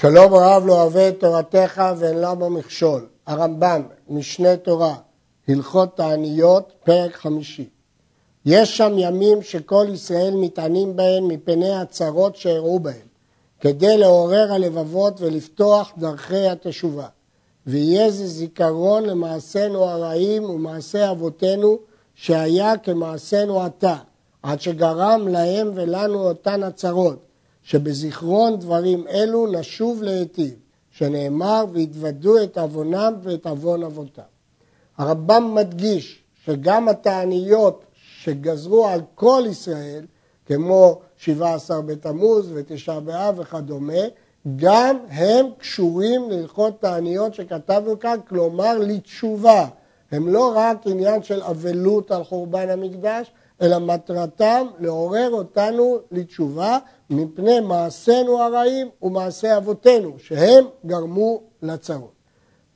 שלום רב לא אוהב את תורתך ואין בו מכשול. הרמב"ם, משנה תורה, הלכות תעניות, פרק חמישי. יש שם ימים שכל ישראל מתענים בהם מפני הצרות שאירעו בהם, כדי לעורר הלבבות ולפתוח דרכי התשובה. ויהיה זה זיכרון למעשינו הרעים ומעשי אבותינו, שהיה כמעשינו עתה, עד שגרם להם ולנו אותן הצרות, שבזיכרון דברים אלו נשוב להיטיב, שנאמר והתוודו את עוונם ואת עוון אבותם. הרמב"ם מדגיש שגם התעניות שגזרו על כל ישראל, כמו שבעה עשר בתמוז ותשעה באב וכדומה, גם הם קשורים להלכות תעניות שכתבנו כאן, כלומר לתשובה. הם לא רק עניין של אבלות על חורבן המקדש, אלא מטרתם לעורר אותנו לתשובה מפני מעשינו הרעים ומעשי אבותינו, שהם גרמו לצרות.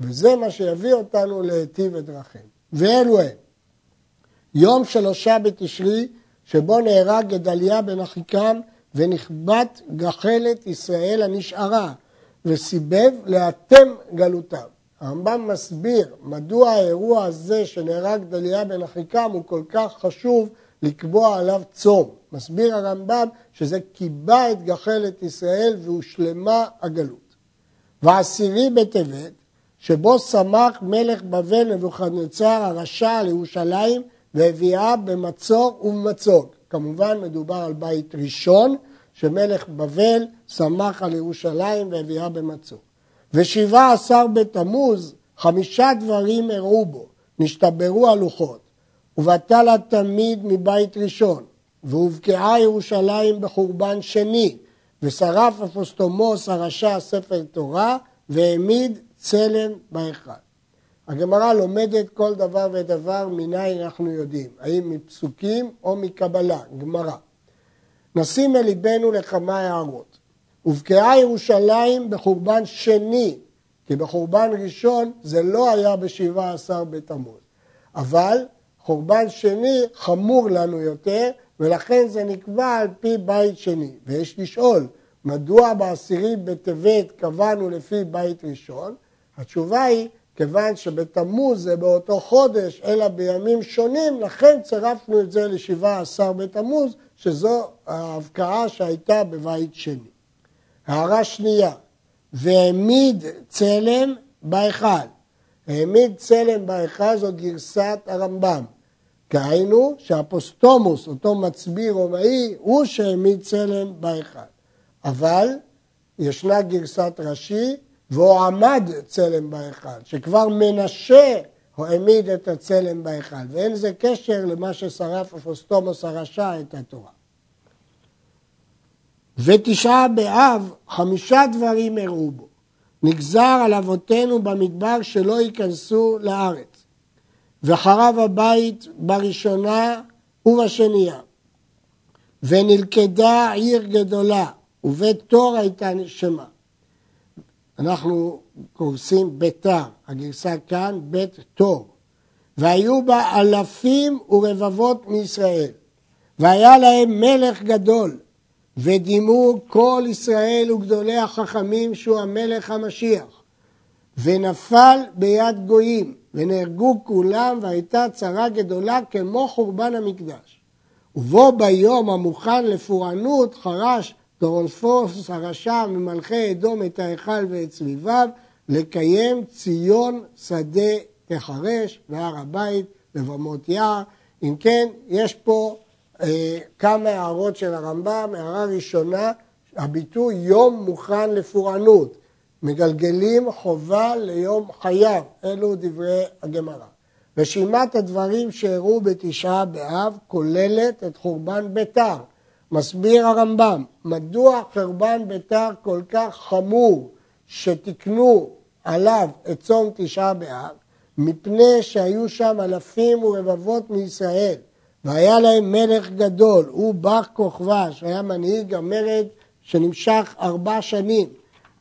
וזה מה שיביא אותנו להיטיב את דרכינו. ואלו הם. יום שלושה בתשרי, שבו נהרג גדליה בן אחיקם ונכבת גחלת ישראל הנשארה, וסיבב לאתם גלותם. הרמב"ם מסביר מדוע האירוע הזה שנהרג גדליה בן אחיקם הוא כל כך חשוב לקבוע עליו צום. מסביר הרמב"ם שזה קיבע את גחלת ישראל והושלמה הגלות. ועשירי בטבת, שבו שמח מלך בבל נבוכדנצר הרשע על ירושלים והביאה במצור ובמצוק. כמובן מדובר על בית ראשון, שמלך בבל שמח על ירושלים והביאה במצור. ושבעה עשר בתמוז, חמישה דברים אירעו בו, נשתברו הלוחות, ובטל התמיד מבית ראשון, והובקעה ירושלים בחורבן שני, ושרף אפוסטומוס הרשע ספר תורה, והעמיד צלם בהיכל. הגמרא לומדת כל דבר ודבר מניין אנחנו יודעים, האם מפסוקים או מקבלה, גמרא. נשים אל ליבנו לכמה הערות. הובקעה ירושלים בחורבן שני, כי בחורבן ראשון זה לא היה בשבעה עשר בתמוז. אבל חורבן שני חמור לנו יותר, ולכן זה נקבע על פי בית שני. ויש לשאול, מדוע בעשירי בטבת קבענו לפי בית ראשון? התשובה היא, כיוון שבתמוז זה באותו חודש, אלא בימים שונים, לכן צירפנו את זה לשבעה עשר בתמוז, שזו ההבקעה שהייתה בבית שני. הערה שנייה, והעמיד צלם בהיכל. העמיד צלם בהיכל זו גרסת הרמב"ם. דהיינו שאפוסטומוס, אותו מצביא רומאי, הוא שהעמיד צלם בהיכל. אבל ישנה גרסת רש"י, והועמד צלם בהיכל, שכבר מנשה העמיד את הצלם בהיכל, ואין זה קשר למה ששרף אפוסטומוס הרשע את התורה. ותשעה באב, חמישה דברים אירעו בו. נגזר על אבותינו במדבר שלא ייכנסו לארץ. וחרב הבית בראשונה ובשנייה. ונלכדה עיר גדולה, ובית תור הייתה נשמה. אנחנו קורסים ביתר, הגרסה כאן בית תור. והיו בה אלפים ורבבות מישראל. והיה להם מלך גדול, ודימו כל ישראל וגדולי החכמים שהוא המלך המשיח. ונפל ביד גויים, ונהרגו כולם, והייתה צרה גדולה כמו חורבן המקדש. ובו ביום המוכן לפורענות חרש טורנפוס הרשע ממלכי אדום את ההיכל ואת סביביו, לקיים ציון שדה תחרש והר הבית לבמות יער. אם כן, יש פה כמה הערות של הרמב"ם. הערה ראשונה, הביטוי יום מוכן לפורענות. מגלגלים חובה ליום חייו, אלו דברי הגמרא. רשימת הדברים שאירעו בתשעה באב כוללת את חורבן ביתר. מסביר הרמב"ם, מדוע חורבן ביתר כל כך חמור שתיקנו עליו את צום תשעה באב? מפני שהיו שם אלפים ורבבות מישראל, והיה להם מלך גדול, הוא בר כוכבא, שהיה מנהיג המרד שנמשך ארבע שנים.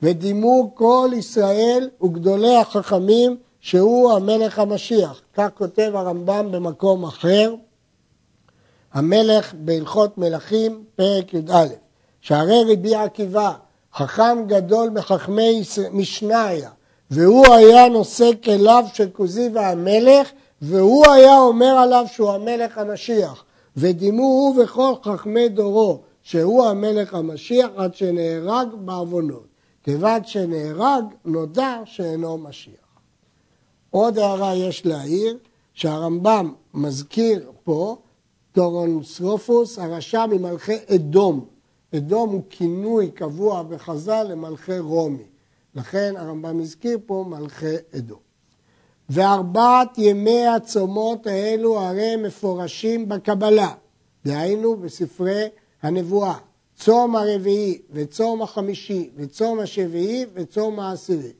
ודימו כל ישראל וגדולי החכמים שהוא המלך המשיח. כך כותב הרמב"ם במקום אחר, המלך בהלכות מלכים, פרק י"א, שהרי רבי עקיבא חכם גדול מחכמי משנה היה, והוא היה נושא כליו של כוזי והמלך, והוא היה אומר עליו שהוא המלך המשיח. ודימו הוא וכל חכמי דורו, שהוא המלך המשיח עד שנהרג בעוונות. כיוון שנהרג, נודע שאינו משיח. עוד הערה יש להעיר, שהרמב"ם מזכיר פה טורנסרופוס, הרשע ממלכי אדום. אדום הוא כינוי קבוע בחז"ל למלכי רומי. לכן הרמב"ם הזכיר פה מלכי אדום. וארבעת ימי הצומות האלו הרי מפורשים בקבלה, דהיינו בספרי הנבואה, צום הרביעי וצום החמישי וצום השביעי וצום העשירי.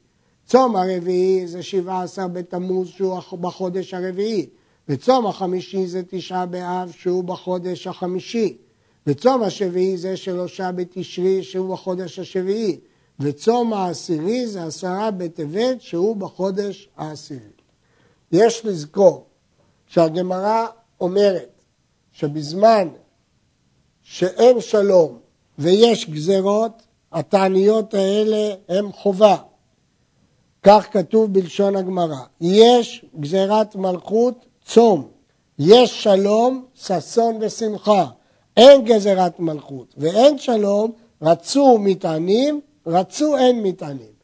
צום הרביעי זה שבעה עשר בתמוז שהוא בחודש הרביעי, וצום החמישי זה תשעה באב שהוא בחודש החמישי, וצום השביעי זה שלושה בתשרי שהוא בחודש השביעי, וצום העשירי זה עשרה בטבת שהוא בחודש העשירי. יש לזכור שהגמרא אומרת שבזמן שאין שלום ויש גזרות, התעניות האלה הן חובה. כך כתוב בלשון הגמרא. יש גזירת מלכות צום, יש שלום, ששון ושמחה. אין גזירת מלכות ואין שלום, רצו מטענים, רצו אין מטענים.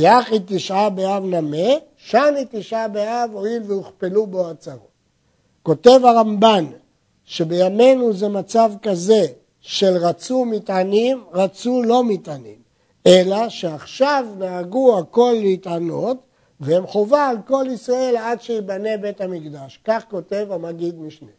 יחי תשעה באב נמה, שני תשעה באב הואיל והוכפלו בו הצרות. כותב הרמב"ן שבימינו זה מצב כזה של רצו מטענים, רצו לא מטענים, אלא שעכשיו נהגו הכל להתענות והם חובה על כל ישראל עד שיבנה בית המקדש. כך כותב המגיד משנה.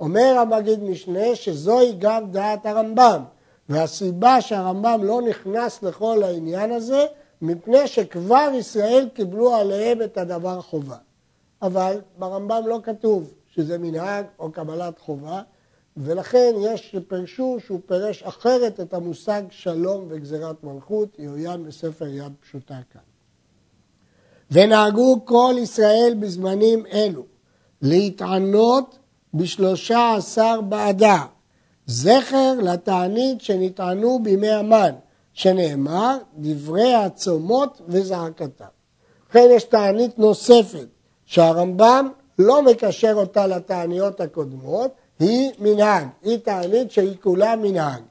אומר המגיד משנה שזוהי גם דעת הרמב"ם, והסיבה שהרמב"ם לא נכנס לכל העניין הזה מפני שכבר ישראל קיבלו עליהם את הדבר חובה. אבל ברמב"ם לא כתוב שזה מנהג או קבלת חובה, ולכן יש שפרשו שהוא פירש אחרת את המושג שלום וגזירת מלכות, יעוין בספר יד פשוטה כאן. ונהגו כל ישראל בזמנים אלו להתענות בשלושה עשר בעדה, זכר לתענית שנטענו בימי המן, שנאמר דברי הצומות וזעקתם. ובכן יש תענית נוספת שהרמב"ם לא מקשר אותה לתעניות הקודמות, היא מנהג, היא תענית שהיא כולה מנהג.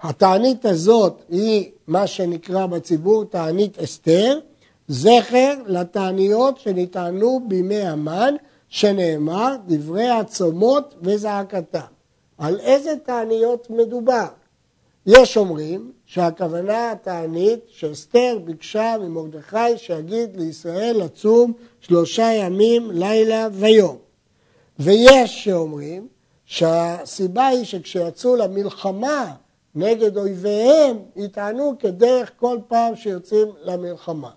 התענית הזאת היא מה שנקרא בציבור תענית אסתר, זכר לתעניות שנטענו בימי המן, שנאמר דברי הצומות וזעקתם. על איזה תעניות מדובר? יש אומרים שהכוונה התענית שאסתר ביקשה ממרדכי שיגיד לישראל לצום שלושה ימים, לילה ויום. ויש שאומרים שהסיבה היא שכשיצאו למלחמה נגד אויביהם, יטענו כדרך כל פעם שיוצאים למלחמה.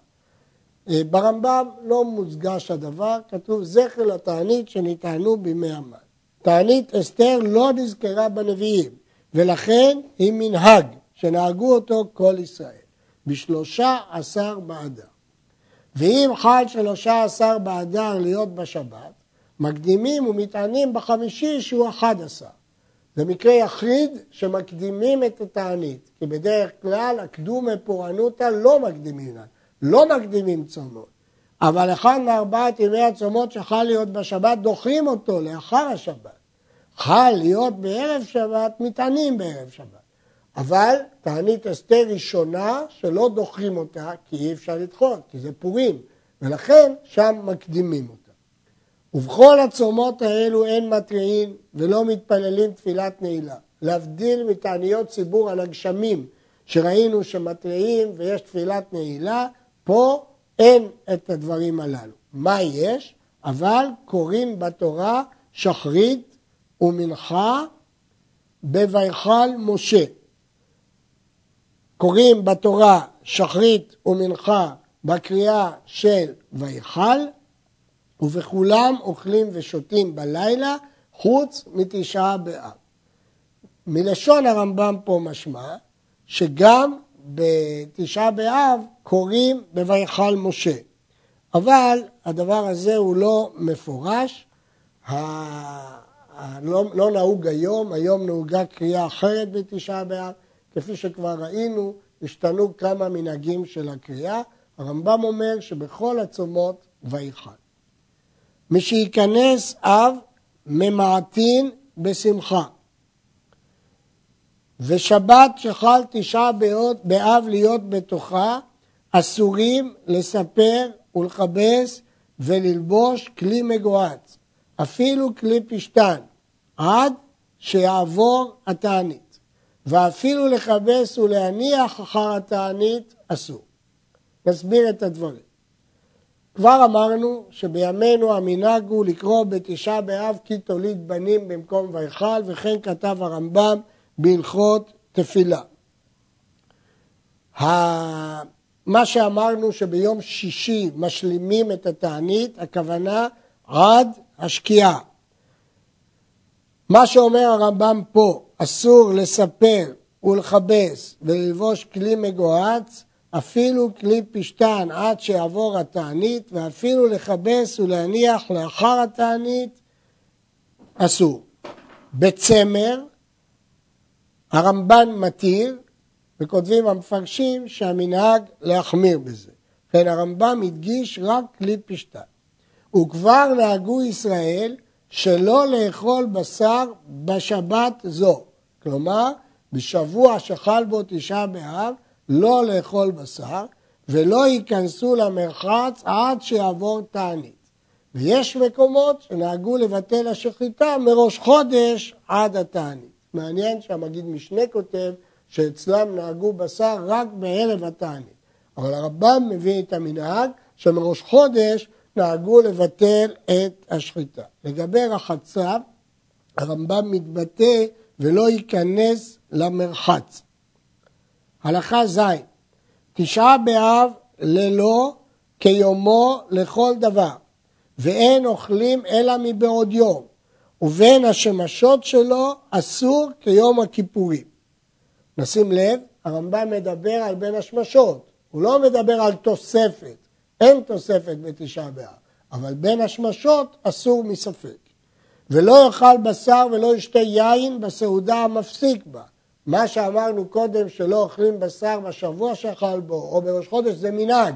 אה, ברמב"ם לא מודגש הדבר, כתוב זכר לתענית שנטענו בימי המן. תענית אסתר לא נזכרה בנביאים, ולכן היא מנהג שנהגו אותו כל ישראל, בשלושה עשר באדר. ואם חל שלושה עשר באדר להיות בשבת, מקדימים ומטענים בחמישי שהוא אחד עשר. זה מקרה יחיד שמקדימים את התענית, כי בדרך כלל הקדומי פורענותא לא מקדימים, לא מקדימים צומות. אבל אחד מארבעת ימי הצומות שחל להיות בשבת, דוחים אותו לאחר השבת. חל להיות בערב שבת, מטענים בערב שבת. אבל תענית אסתר ראשונה שלא דוחים אותה, כי אי אפשר לדחות, כי זה פורים, ולכן שם מקדימים אותה. ובכל הצומות האלו אין מתריעים ולא מתפללים תפילת נעילה. להבדיל מתעניות ציבור על הגשמים, שראינו שמתריעים ויש תפילת נעילה, פה אין את הדברים הללו. מה יש? אבל קוראים בתורה שחרית ומנחה בוויכל משה. קוראים בתורה שחרית ומנחה בקריאה של ויכל, ובכולם אוכלים ושותים בלילה, חוץ מתשעה באב. מלשון הרמב"ם פה משמע שגם בתשעה באב קוראים בויכל משה. אבל הדבר הזה הוא לא מפורש, לא, לא נהוג היום, היום נהוגה קריאה אחרת בתשעה באב, כפי שכבר ראינו השתנו כמה מנהגים של הקריאה. הרמב"ם אומר שבכל הצומות ויכל. משייכנס אב ממעטין בשמחה. ושבת שחל תשעה באב להיות בתוכה, אסורים לספר ולכבס וללבוש כלי מגוהץ, אפילו כלי פשתן, עד שיעבור התענית, ואפילו לכבס ולהניח אחר התענית אסור. נסביר את הדברים. כבר אמרנו שבימינו המנהג הוא לקרוא בתשעה באב כי תוליד בנים במקום ויכל, וכן כתב הרמב"ם בהלכות תפילה. מה שאמרנו שביום שישי משלימים את התענית, הכוונה עד השקיעה. מה שאומר הרמב"ם פה, אסור לספר ולכבס וללבוש כלי מגוהץ, אפילו כלי פשתן עד שיעבור התענית, ואפילו לכבס ולהניח לאחר התענית, אסור. בצמר, הרמב"ן מתיר, וכותבים המפרשים שהמנהג להחמיר בזה. כן, הרמב"ם הדגיש רק כלי פשתן. וכבר נהגו ישראל שלא לאכול בשר בשבת זו. כלומר, בשבוע שחל בו תשעה באב, לא לאכול בשר, ולא ייכנסו למרחץ עד שיעבור תענית. ויש מקומות שנהגו לבטל השחיטה מראש חודש עד התענית. מעניין שהמגיד משנה כותב שאצלם נהגו בשר רק בערב התענית. אבל הרמב"ם מביא את המנהג שמראש חודש נהגו לבטל את השחיטה. לגבי רחצה, הרמב"ם מתבטא ולא ייכנס למרחץ. הלכה ז' תשעה באב ללא כיומו לכל דבר, ואין אוכלים אלא מבעוד יום, ובין השמשות שלו אסור כיום הכיפורים. נשים לב, הרמב"ם מדבר על בין השמשות, הוא לא מדבר על תוספת, אין תוספת בתשעה באב, אבל בין השמשות אסור מספק. ולא יאכל בשר ולא ישתה יין בסעודה המפסיק בה, מה שאמרנו קודם שלא אוכלים בשר בשבוע שאכל בו או בראש חודש זה מנהג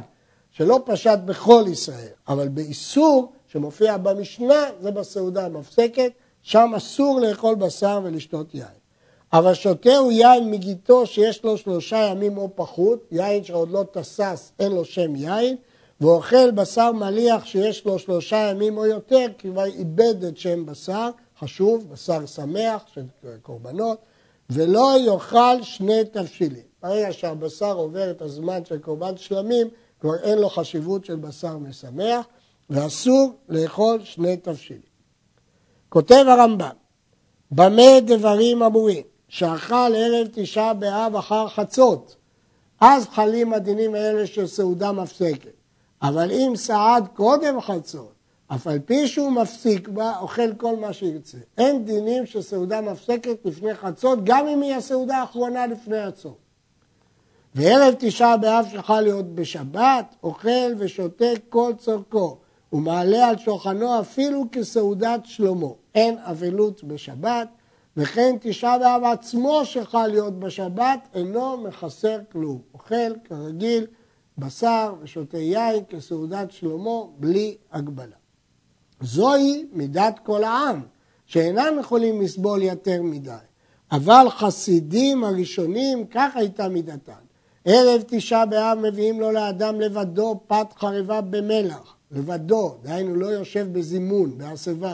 שלא פשט בכל ישראל, אבל באיסור שמופיע במשנה זה בסעודה המפסקת, שם אסור לאכול בשר ולשתות יין. אבל שותה הוא יין מגיתו שיש לו שלושה ימים או פחות, יין שעוד לא תסס, אין לו שם יין, ואוכל בשר מליח שיש לו שלושה ימים או יותר, כי כבר איבד את שם בשר, חשוב, בשר שמח של קורבנות, ולא יאכל שני תבשילים. ברגע שהבשר עובר את הזמן של קורבן שלמים, כבר אין לו חשיבות של בשר משמח, ואסור לאכול שני תבשילים. כותב הרמב"ם, במה דברים אמורים? שאכל ערב תשעה באב אחר חצות, אז חלים הדינים האלה של סעודה מפסקת. אבל אם סעד קודם חצות, אף על פי שהוא מפסיק בה, אוכל כל מה שירצה. אין דינים של סעודה מפסקת לפני חצות, גם אם היא הסעודה האחרונה לפני הצום. וערב תשעה באב שחל להיות בשבת, אוכל ושותה כל צורכו, ומעלה על שולחנו אפילו כסעודת שלמה. אין אבלות בשבת, וכן תשעה באב עצמו שחל להיות בשבת, אינו מחסר כלום. אוכל כרגיל בשר ושותה יין כסעודת שלמה בלי הגבלה. זוהי מידת כל העם, שאינם יכולים לסבול יותר מדי. אבל חסידים הראשונים, כך הייתה מידתם. ערב תשעה באב מביאים לו לאדם לבדו פת חרבה במלח, לבדו, דהיינו לא יושב בזימון, בהסבה,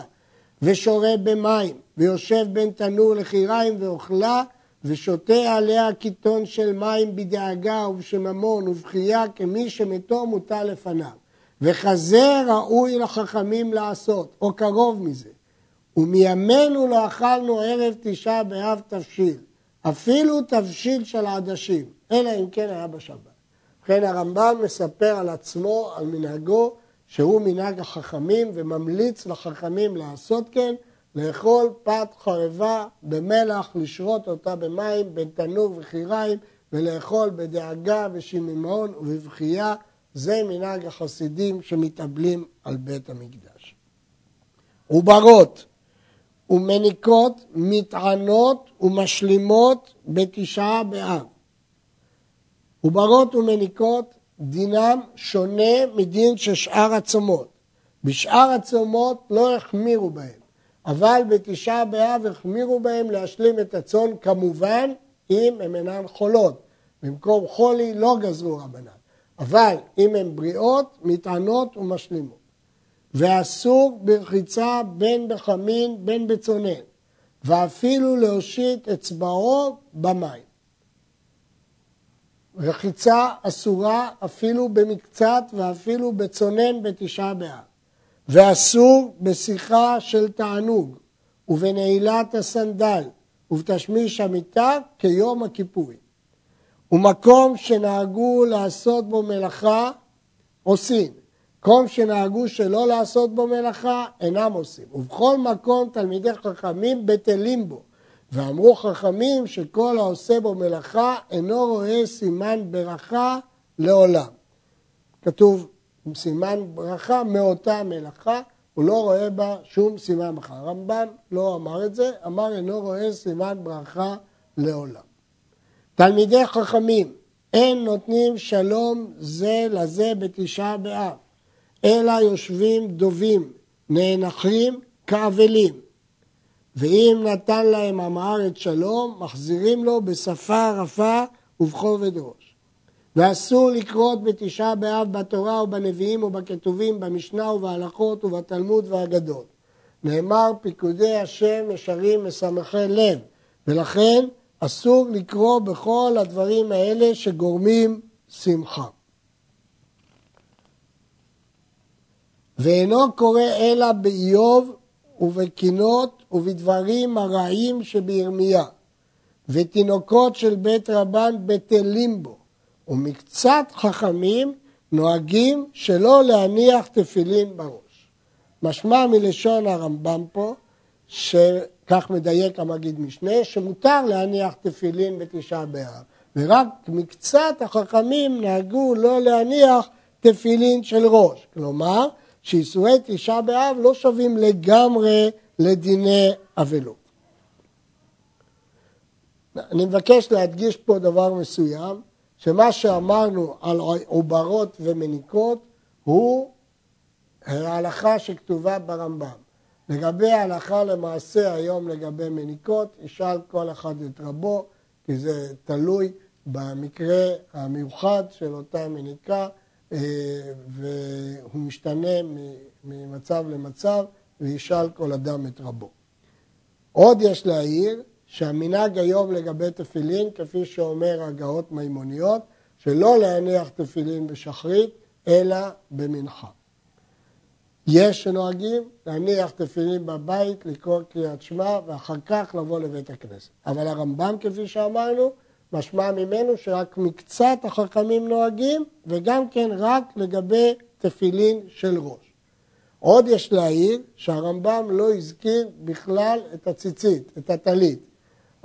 ושורה במים, ויושב בין תנור לחיריים ואוכלה, ושותה עליה קיטון של מים בדאגה ובשממון ובכייה כמי שמתו מוטל לפניו. וכזה ראוי לחכמים לעשות, או קרוב מזה. ומימינו לא אכלנו ערב תשעה באב תבשיל, אפילו תבשיל של עדשים, אלא אם כן היה בשבת. ובכן הרמב"ם מספר על עצמו, על מנהגו, שהוא מנהג החכמים וממליץ לחכמים לעשות כן, לאכול פת חרבה במלח, לשרות אותה במים, בין תנור וחיריים, ולאכול בדאגה ושיממון ובבכייה זה מנהג החסידים שמתאבלים על בית המקדש. עוברות ומניקות, מטענות ומשלימות בתשעה באב. עוברות ומניקות דינם שונה מדין של שאר הצומות. בשאר הצומות לא החמירו בהם, אבל בתשעה באב החמירו בהם להשלים את הצאן כמובן אם הן אינן חולות. במקום חולי לא גזרו רבנן, אבל אם הן בריאות, מטענות ומשלימות. ואסור ברחיצה בין בחמין בין בצונן, ואפילו להושיט אצבעו במים. רחיצה אסורה אפילו במקצת ואפילו בצונן בתשעה באב. ואסור בשיחה של תענוג ובנעילת הסנדל ובתשמיש המיטה כיום הכיפורים. ומקום שנהגו לעשות בו מלאכה עושים, מקום שנהגו שלא לעשות בו מלאכה אינם עושים. ובכל מקום תלמידי חכמים בטלים בו. ואמרו חכמים שכל העושה בו מלאכה אינו רואה סימן ברכה לעולם. כתוב סימן ברכה מאותה מלאכה, הוא לא רואה בה שום סימן ברכה. הרמב"ם לא אמר את זה, אמר אינו רואה סימן ברכה לעולם. תלמידי חכמים אין נותנים שלום זה לזה בתשעה באב, אלא יושבים דובים, נאנחים כאבלים. ואם נתן להם עם הארץ שלום, מחזירים לו בשפה רפה ובכובד ראש. ואסור לקרות בתשעה באב בתורה ובנביאים ובכתובים, במשנה ובהלכות ובתלמוד והאגדות. נאמר פיקודי השם ישרים משמחי לב, ולכן אסור לקרוא בכל הדברים האלה שגורמים שמחה. ואינו קורא אלא באיוב ובקינות ובדברים הרעים שבירמיה, ותינוקות של בית רבן בטלים בו, ומקצת חכמים נוהגים שלא להניח תפילין בראש. משמע מלשון הרמב"ם פה, שכך מדייק המגיד משנה, שמותר להניח תפילין בתשעה באב, ורק מקצת החכמים נהגו לא להניח תפילין של ראש. כלומר, שאיסורי תשעה באב לא שווים לגמרי לדיני אבלות. אני מבקש להדגיש פה דבר מסוים, שמה שאמרנו על עוברות ומניקות הוא ההלכה שכתובה ברמב"ם. לגבי ההלכה למעשה היום לגבי מניקות, ישאל כל אחד את רבו, כי זה תלוי במקרה המיוחד של אותה מניקה, אה, והוא משתנה ממצב למצב, וישאל כל אדם את רבו. עוד יש להעיר שהמנהג היום לגבי תפילין, כפי שאומר הגאות מימוניות, שלא להניח תפילין בשחרית, אלא במנחה. יש שנוהגים להניח תפילין בבית, לקרוא קריאת שמע, ואחר כך לבוא לבית הכנסת. אבל הרמב"ם, כפי שאמרנו, משמע ממנו שרק מקצת החכמים נוהגים, וגם כן רק לגבי תפילין של ראש. עוד יש להעיר שהרמב"ם לא הזכיר בכלל את הציצית, את הטלית,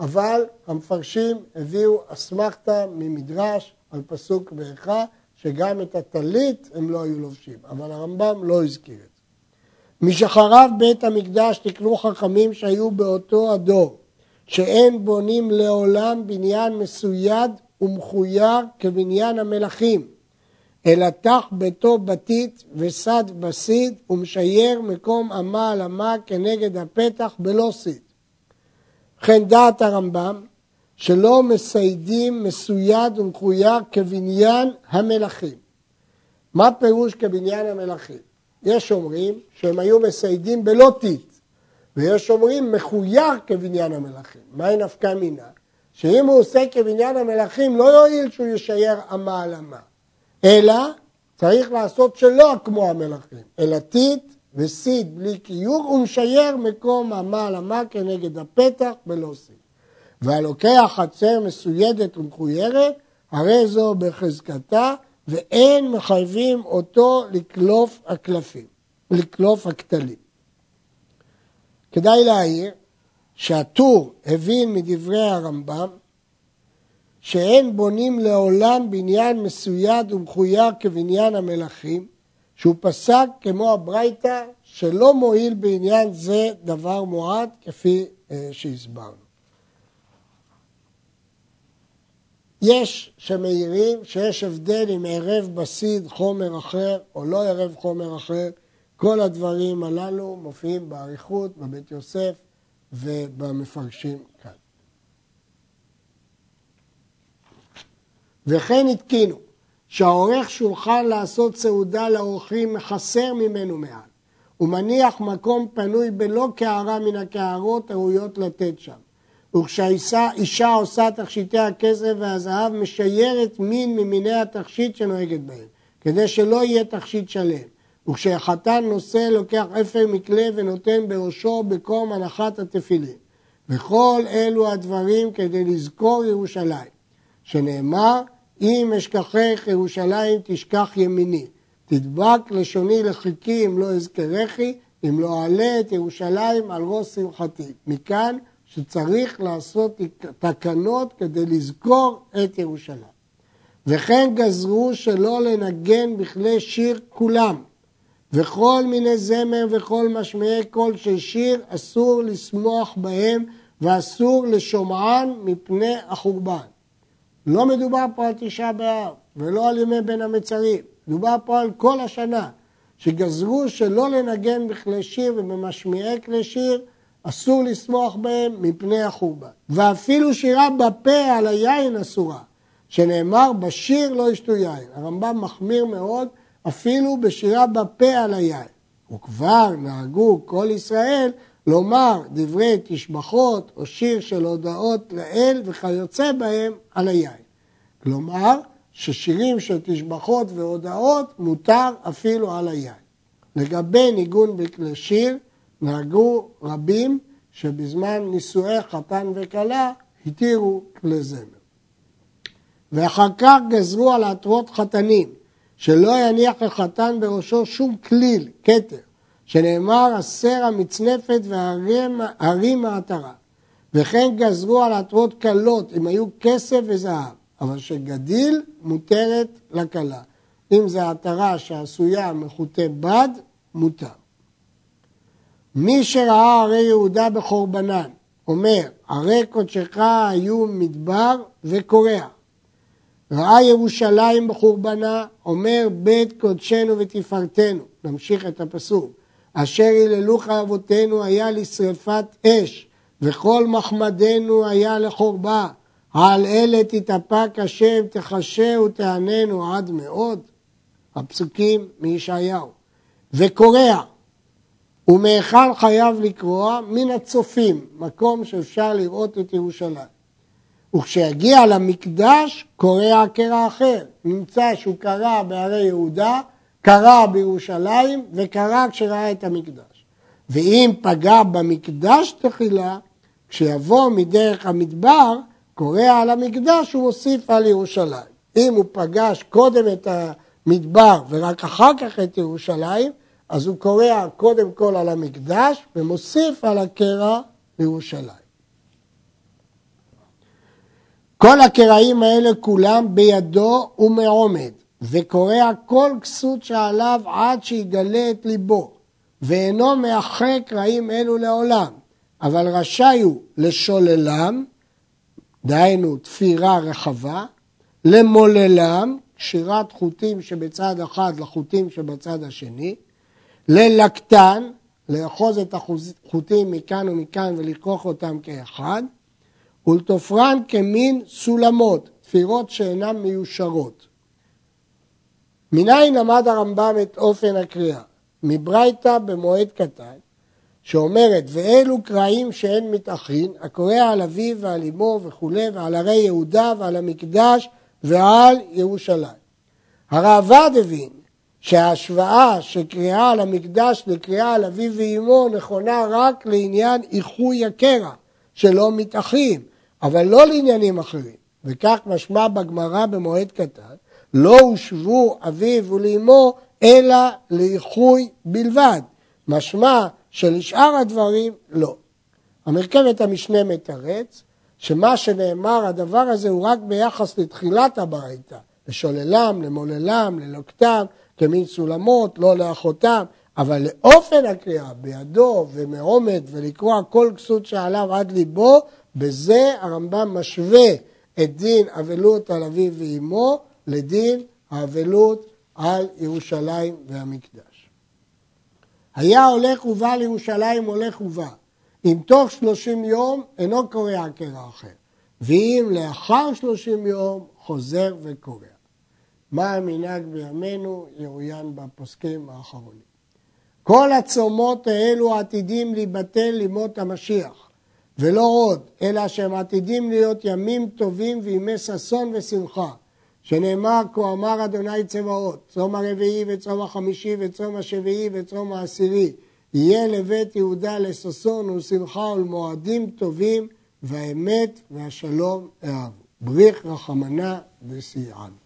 אבל המפרשים הביאו אסמכתה ממדרש על פסוק באיכה, שגם את הטלית הם לא היו לובשים, אבל הרמב"ם לא הזכיר את זה. משחרב בית המקדש תקנו חכמים שהיו באותו הדור, שאין בונים לעולם בניין מסויד ומחויר כבניין המלכים, אלא תח ביתו בתית וסד בסיד ומשייר מקום אמה על אמה כנגד הפתח בלא סיד. וכן דעת הרמב"ם שלא מסיידים מסויד ומחויר כבניין המלכים. מה פירוש כבניין המלכים? יש אומרים שהם היו מסיידים בלא טיט, ויש אומרים מחויר כבניין המלכים. מהי נפקא מינה? שאם הוא עושה כבניין המלכים לא יועיל שהוא ישייר אמה על אמה, אלא צריך לעשות שלא כמו המלכים, אלא טיט וסיד בלי כיור ומשייר מקום אמה על אמה כנגד הפתח בלא סיד. והלוקח חצר מסוידת ומחוירת, הרי זו בחזקתה ואין מחייבים אותו לקלוף הקלפים, לקלוף הכתלים. כדאי להעיר שהטור הבין מדברי הרמב"ם שאין בונים לעולם בניין מסויד ומחויר כבניין המלכים, שהוא פסק כמו הברייתא שלא מועיל בעניין זה דבר מועט כפי אה, שהסברנו. יש שמעירים שיש הבדל אם ערב בסיד חומר אחר או לא ערב חומר אחר. כל הדברים הללו מופיעים באריכות בבית יוסף ובמפרשים כאן. וכן התקינו שהעורך שולחן לעשות סעודה לאורחים מחסר ממנו מעל, ומניח מקום פנוי בלא קערה מן הקערות הראויות לתת שם. וכשהאישה עושה תכשיטי הכסף והזהב משיירת מין ממיני התכשיט שנוהגת בהם, כדי שלא יהיה תכשיט שלם. וכשהחתן נושא לוקח אפר מקלה ונותן בראשו בקום הנחת התפילין. וכל אלו הדברים כדי לזכור ירושלים, שנאמר אם אשכחך ירושלים תשכח ימיני, תדבק לשוני לחיקי אם לא אזכרכי, אם לא אעלה את ירושלים על ראש שמחתי. מכאן שצריך לעשות תקנות כדי לזכור את ירושלים. וכן גזרו שלא לנגן בכלי שיר כולם, וכל מיני זמר וכל משמיעי קול של שיר אסור לשמוח בהם ואסור לשומען מפני החורבן. לא מדובר פה על תשעה באב ולא על ימי בין המצרים, מדובר פה על כל השנה, שגזרו שלא לנגן בכלי שיר ובמשמיעי כלי שיר אסור לשמוח בהם מפני החורבן. ואפילו שירה בפה על היין אסורה, שנאמר בשיר לא ישתו יין. הרמב"ם מחמיר מאוד אפילו בשירה בפה על היין. וכבר נהגו כל ישראל לומר דברי תשבחות או שיר של הודעות לאל וכיוצא בהם על היין. כלומר, ששירים של תשבחות והודעות מותר אפילו על היין. לגבי ניגון בכלי שיר, נהגו רבים שבזמן נישואי חתן וכלה התירו כלי זמר. ואחר כך גזרו על עטרות חתנים, שלא יניח החתן בראשו שום כליל, כתר, שנאמר הסר המצנפת והרים העטרה. וכן גזרו על עטרות כלות, אם היו כסף וזהב, אבל שגדיל מותרת לכלה. אם זו עטרה שעשויה מחוטי בד, מותר. מי שראה ערי יהודה בחורבנן, אומר, ערי קודשך היו מדבר וקורע. ראה ירושלים בחורבנה, אומר בית קודשנו ותפארתנו, נמשיך את הפסוק, אשר היללוך אבותינו היה לשרפת אש, וכל מחמדנו היה לחורבה, על אלה תתאפק השם, תחשה ותעננו עד מאוד. הפסוקים מישעיהו. וקורע, ומהיכן חייב לקרוע? מן הצופים, מקום שאפשר לראות את ירושלים. וכשיגיע למקדש קורע קרע אחר. נמצא שהוא קרע בהרי יהודה, קרע בירושלים וקרע כשראה את המקדש. ואם פגע במקדש תחילה, כשיבוא מדרך המדבר, קורע על המקדש ומוסיף על ירושלים. אם הוא פגש קודם את המדבר ורק אחר כך את ירושלים, אז הוא קורע קודם כל על המקדש ומוסיף על הקרע לירושלים. כל הקרעים האלה כולם בידו ומעומד, וקורע כל כסות שעליו עד שיגלה את ליבו, ואינו מאחרי קרעים אלו לעולם, אבל רשאי הוא לשוללם, דהיינו תפירה רחבה, למוללם, קשירת חוטים שבצד אחד לחוטים שבצד השני, ללקטן, לאחוז את החוטים מכאן ומכאן ולכרוך אותם כאחד, ולתופרן כמין סולמות, תפירות שאינן מיושרות. מניין למד הרמב"ם את אופן הקריאה? מברייתא במועד קטן, שאומרת, ואלו קרעים שאין מתאחין, הקורא על אביו ועל אמו וכולי, ועל הרי יהודה ועל המקדש ועל ירושלים. הראב"ד הבין שההשוואה של קריאה על המקדש לקריאה על אביו ואמו נכונה רק לעניין איחוי הקרע, שלא מתאחים, אבל לא לעניינים אחרים. וכך משמע בגמרא במועד קטן, לא הושבו אביו ולאמו אלא לאיחוי בלבד. משמע שלשאר הדברים לא. המרכבת המשנה מתרץ שמה שנאמר, הדבר הזה הוא רק ביחס לתחילת הברייתא, לשוללם, למוללם, ללוקטם, כמין סולמות, לא לאחותם, אבל לאופן הקריאה, בידו ומעומד ולקרוע כל כסות שעליו עד ליבו, בזה הרמב"ם משווה את דין אבלות על אביו ואמו לדין האבלות על ירושלים והמקדש. היה הולך ובא לירושלים הולך ובא. אם תוך שלושים יום אינו קורע קרע אחר, ואם לאחר שלושים יום חוזר וקורע. מה המנהג בימינו ירוין בפוסקים האחרונים. כל הצומות האלו עתידים להיבטל לימות המשיח, ולא עוד, אלא שהם עתידים להיות ימים טובים וימי ששון ושמחה, שנאמר כה אמר אדוני צבאות, צום הרביעי וצום החמישי וצום השביעי וצום העשירי, יהיה לבית יהודה לששון ולשמחה ולמועדים טובים והאמת והשלום אהבו. בריך רחמנה וסייען.